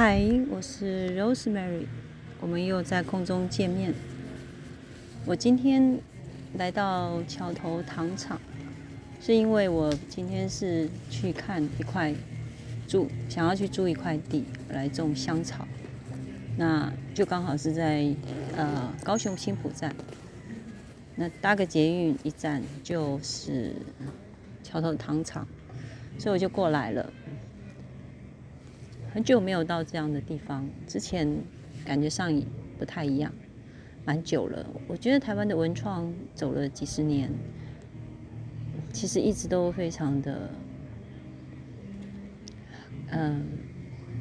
嗨，我是 Rosemary，我们又在空中见面。我今天来到桥头糖厂，是因为我今天是去看一块住，想要去租一块地来种香草，那就刚好是在呃高雄新浦站，那搭个捷运一站就是桥头糖厂，所以我就过来了。很久没有到这样的地方，之前感觉上不太一样，蛮久了。我觉得台湾的文创走了几十年，其实一直都非常的，嗯，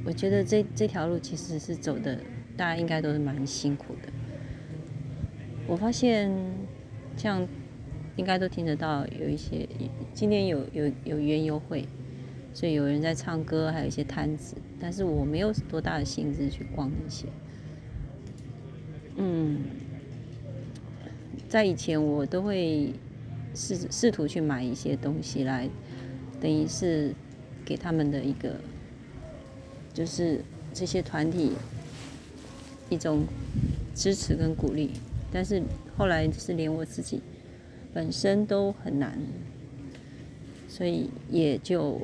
我觉得这这条路其实是走的，大家应该都是蛮辛苦的。我发现，像应该都听得到有一些，今天有有有园游会。所以有人在唱歌，还有一些摊子，但是我没有多大的兴致去逛那些。嗯，在以前我都会试试图去买一些东西来，等于是给他们的一个，就是这些团体一种支持跟鼓励。但是后来是连我自己本身都很难，所以也就。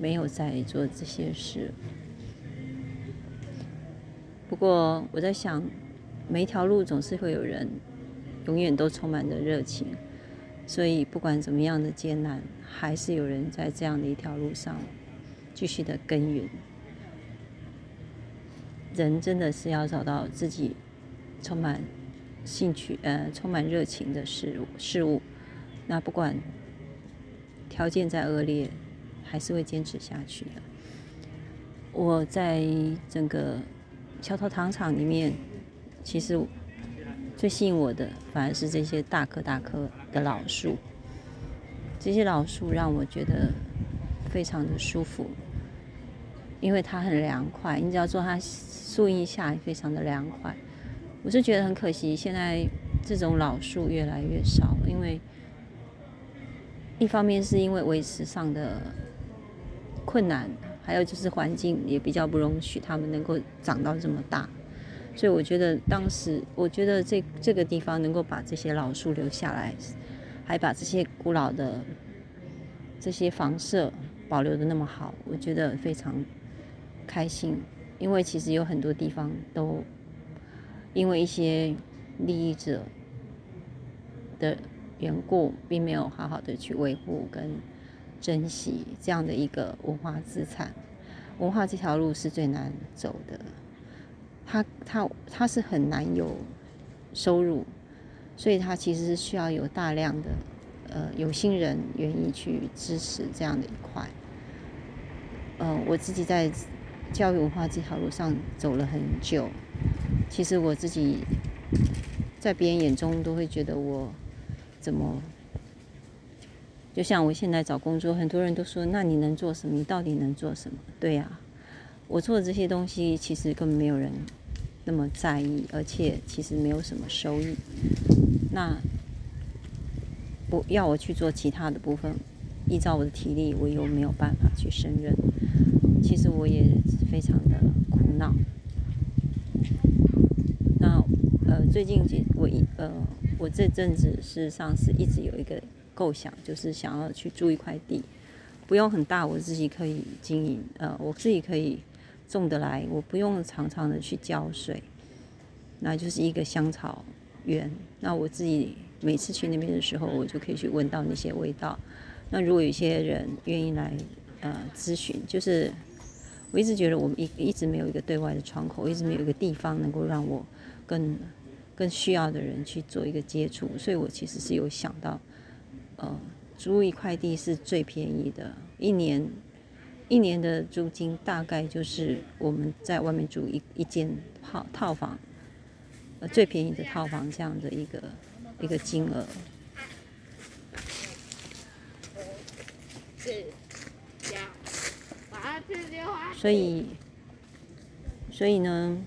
没有在做这些事。不过我在想，每一条路总是会有人，永远都充满着热情，所以不管怎么样的艰难，还是有人在这样的一条路上继续的耕耘。人真的是要找到自己充满兴趣、呃，充满热情的事物事物。那不管条件再恶劣。还是会坚持下去的。我在整个桥头糖厂里面，其实最吸引我的反而是这些大棵大棵的老树。这些老树让我觉得非常的舒服，因为它很凉快。你只要坐它树荫下，非常的凉快。我是觉得很可惜，现在这种老树越来越少，因为一方面是因为维持上的。困难，还有就是环境也比较不容许他们能够长到这么大，所以我觉得当时，我觉得这这个地方能够把这些老树留下来，还把这些古老的这些房舍保留的那么好，我觉得非常开心。因为其实有很多地方都因为一些利益者的缘故，并没有好好的去维护跟。珍惜这样的一个文化资产，文化这条路是最难走的，它它它是很难有收入，所以它其实是需要有大量的呃有心人愿意去支持这样的一块。呃，我自己在教育文化这条路上走了很久，其实我自己在别人眼中都会觉得我怎么。就像我现在找工作，很多人都说：“那你能做什么？你到底能做什么？”对呀，我做的这些东西其实根本没有人那么在意，而且其实没有什么收益。那不要我去做其他的部分，依照我的体力，我又没有办法去胜任。其实我也非常的苦恼。那呃，最近几我一呃，我这阵子事实上是一直有一个。构想就是想要去租一块地，不用很大，我自己可以经营，呃，我自己可以种得来，我不用常常的去浇水，那就是一个香草园。那我自己每次去那边的时候，我就可以去闻到那些味道。那如果有些人愿意来呃咨询，就是我一直觉得我们一一直没有一个对外的窗口，一直没有一个地方能够让我跟更需要的人去做一个接触，所以我其实是有想到。呃，租一块地是最便宜的，一年一年的租金大概就是我们在外面租一一间套套房，呃，最便宜的套房这样的一个一个金额。所以，所以呢？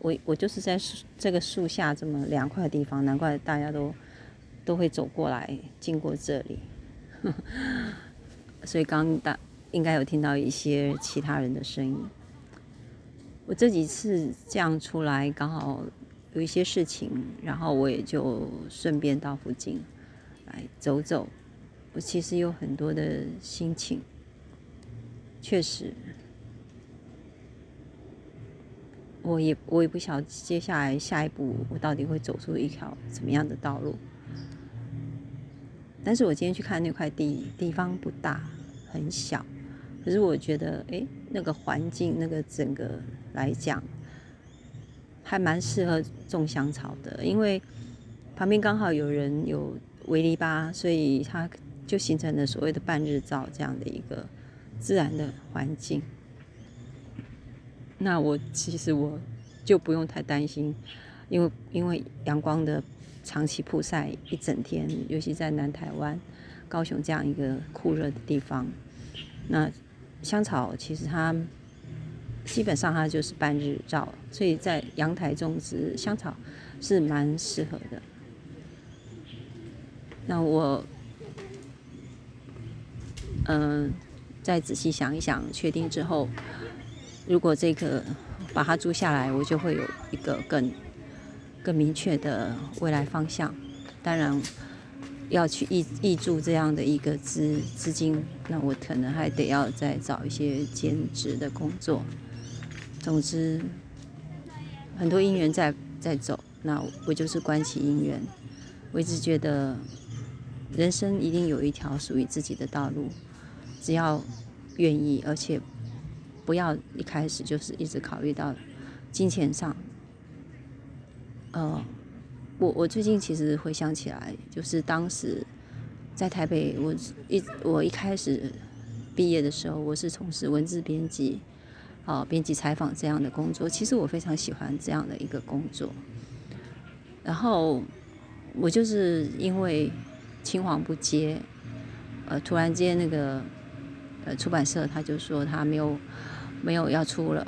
我我就是在树这个树下这么凉快的地方，难怪大家都都会走过来经过这里。所以刚大应该有听到一些其他人的声音。我这几次这样出来，刚好有一些事情，然后我也就顺便到附近来走走。我其实有很多的心情，确实，我也我也不晓接下来下一步我到底会走出一条怎么样的道路。但是我今天去看那块地，地方不大，很小，可是我觉得，哎，那个环境，那个整个来讲，还蛮适合种香草的，因为旁边刚好有人有围篱笆，所以它。就形成了所谓的半日照这样的一个自然的环境。那我其实我就不用太担心，因为因为阳光的长期曝晒一整天，尤其在南台湾、高雄这样一个酷热的地方，那香草其实它基本上它就是半日照，所以在阳台种植香草是蛮适合的。那我。嗯，再仔细想一想，确定之后，如果这个把它租下来，我就会有一个更更明确的未来方向。当然，要去挹挹注这样的一个资资金，那我可能还得要再找一些兼职的工作。总之，很多姻缘在在走，那我就是关起姻缘。我一直觉得，人生一定有一条属于自己的道路。只要愿意，而且不要一开始就是一直考虑到金钱上。呃，我我最近其实回想起来，就是当时在台北，我一我一开始毕业的时候，我是从事文字编辑，啊，编辑采访这样的工作。其实我非常喜欢这样的一个工作。然后我就是因为青黄不接，呃，突然间那个。呃，出版社他就说他没有没有要出了，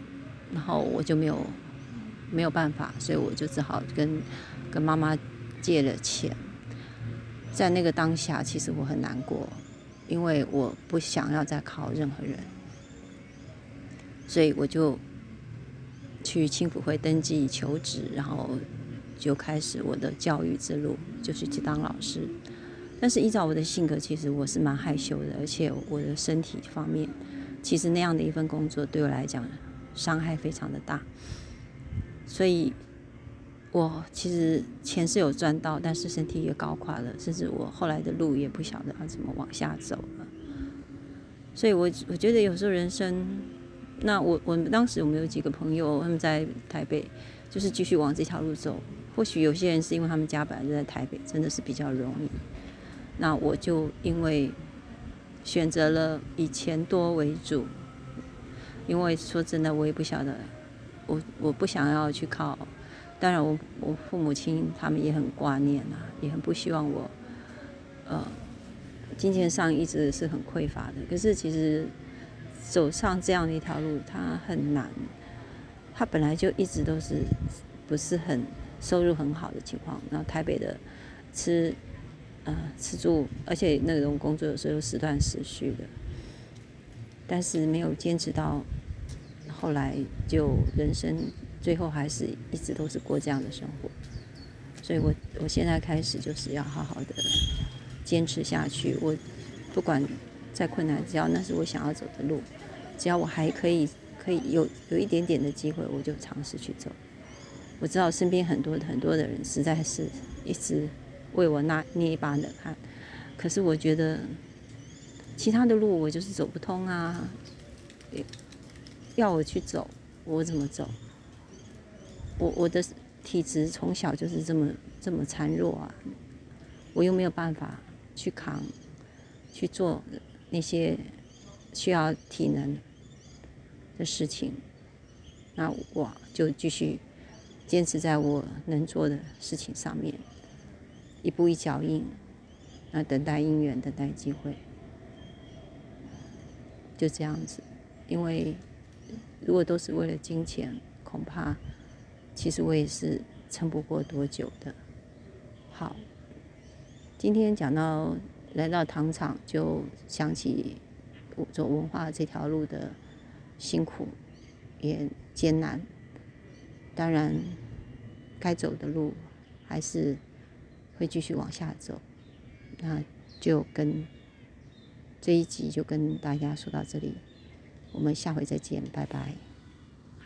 然后我就没有没有办法，所以我就只好跟跟妈妈借了钱。在那个当下，其实我很难过，因为我不想要再靠任何人，所以我就去青辅会登记求职，然后就开始我的教育之路，就是去当老师。但是依照我的性格，其实我是蛮害羞的，而且我的身体方面，其实那样的一份工作对我来讲伤害非常的大，所以我其实钱是有赚到，但是身体也搞垮了，甚至我后来的路也不晓得要怎么往下走了。所以我我觉得有时候人生，那我我们当时我们有几个朋友他们在台北，就是继续往这条路走。或许有些人是因为他们家本来就在台北，真的是比较容易。那我就因为选择了以钱多为主，因为说真的，我也不晓得，我我不想要去靠。当然，我我父母亲他们也很挂念啊，也很不希望我，呃，金钱上一直是很匮乏的。可是其实走上这样的一条路，它很难。他本来就一直都是不是很收入很好的情况。然后台北的吃。呃，吃住，而且那种工作有时候时断时续的，但是没有坚持到后来，就人生最后还是一直都是过这样的生活，所以我我现在开始就是要好好的坚持下去。我不管再困难，只要那是我想要走的路，只要我还可以可以有有一点点的机会，我就尝试去走。我知道身边很多很多的人实在是一直。为我拿捏一把冷汗，可是我觉得其他的路我就是走不通啊！要我去走，我怎么走？我我的体质从小就是这么这么孱弱啊！我又没有办法去扛去做那些需要体能的事情，那我就继续坚持在我能做的事情上面。一步一脚印，那等待姻缘，等待机会，就这样子。因为如果都是为了金钱，恐怕其实我也是撑不过多久的。好，今天讲到来到糖厂，就想起走文化这条路的辛苦也艰难。当然，该走的路还是会继续往下走。那就跟这一集就跟大家说到这里，我们下回再见，拜拜。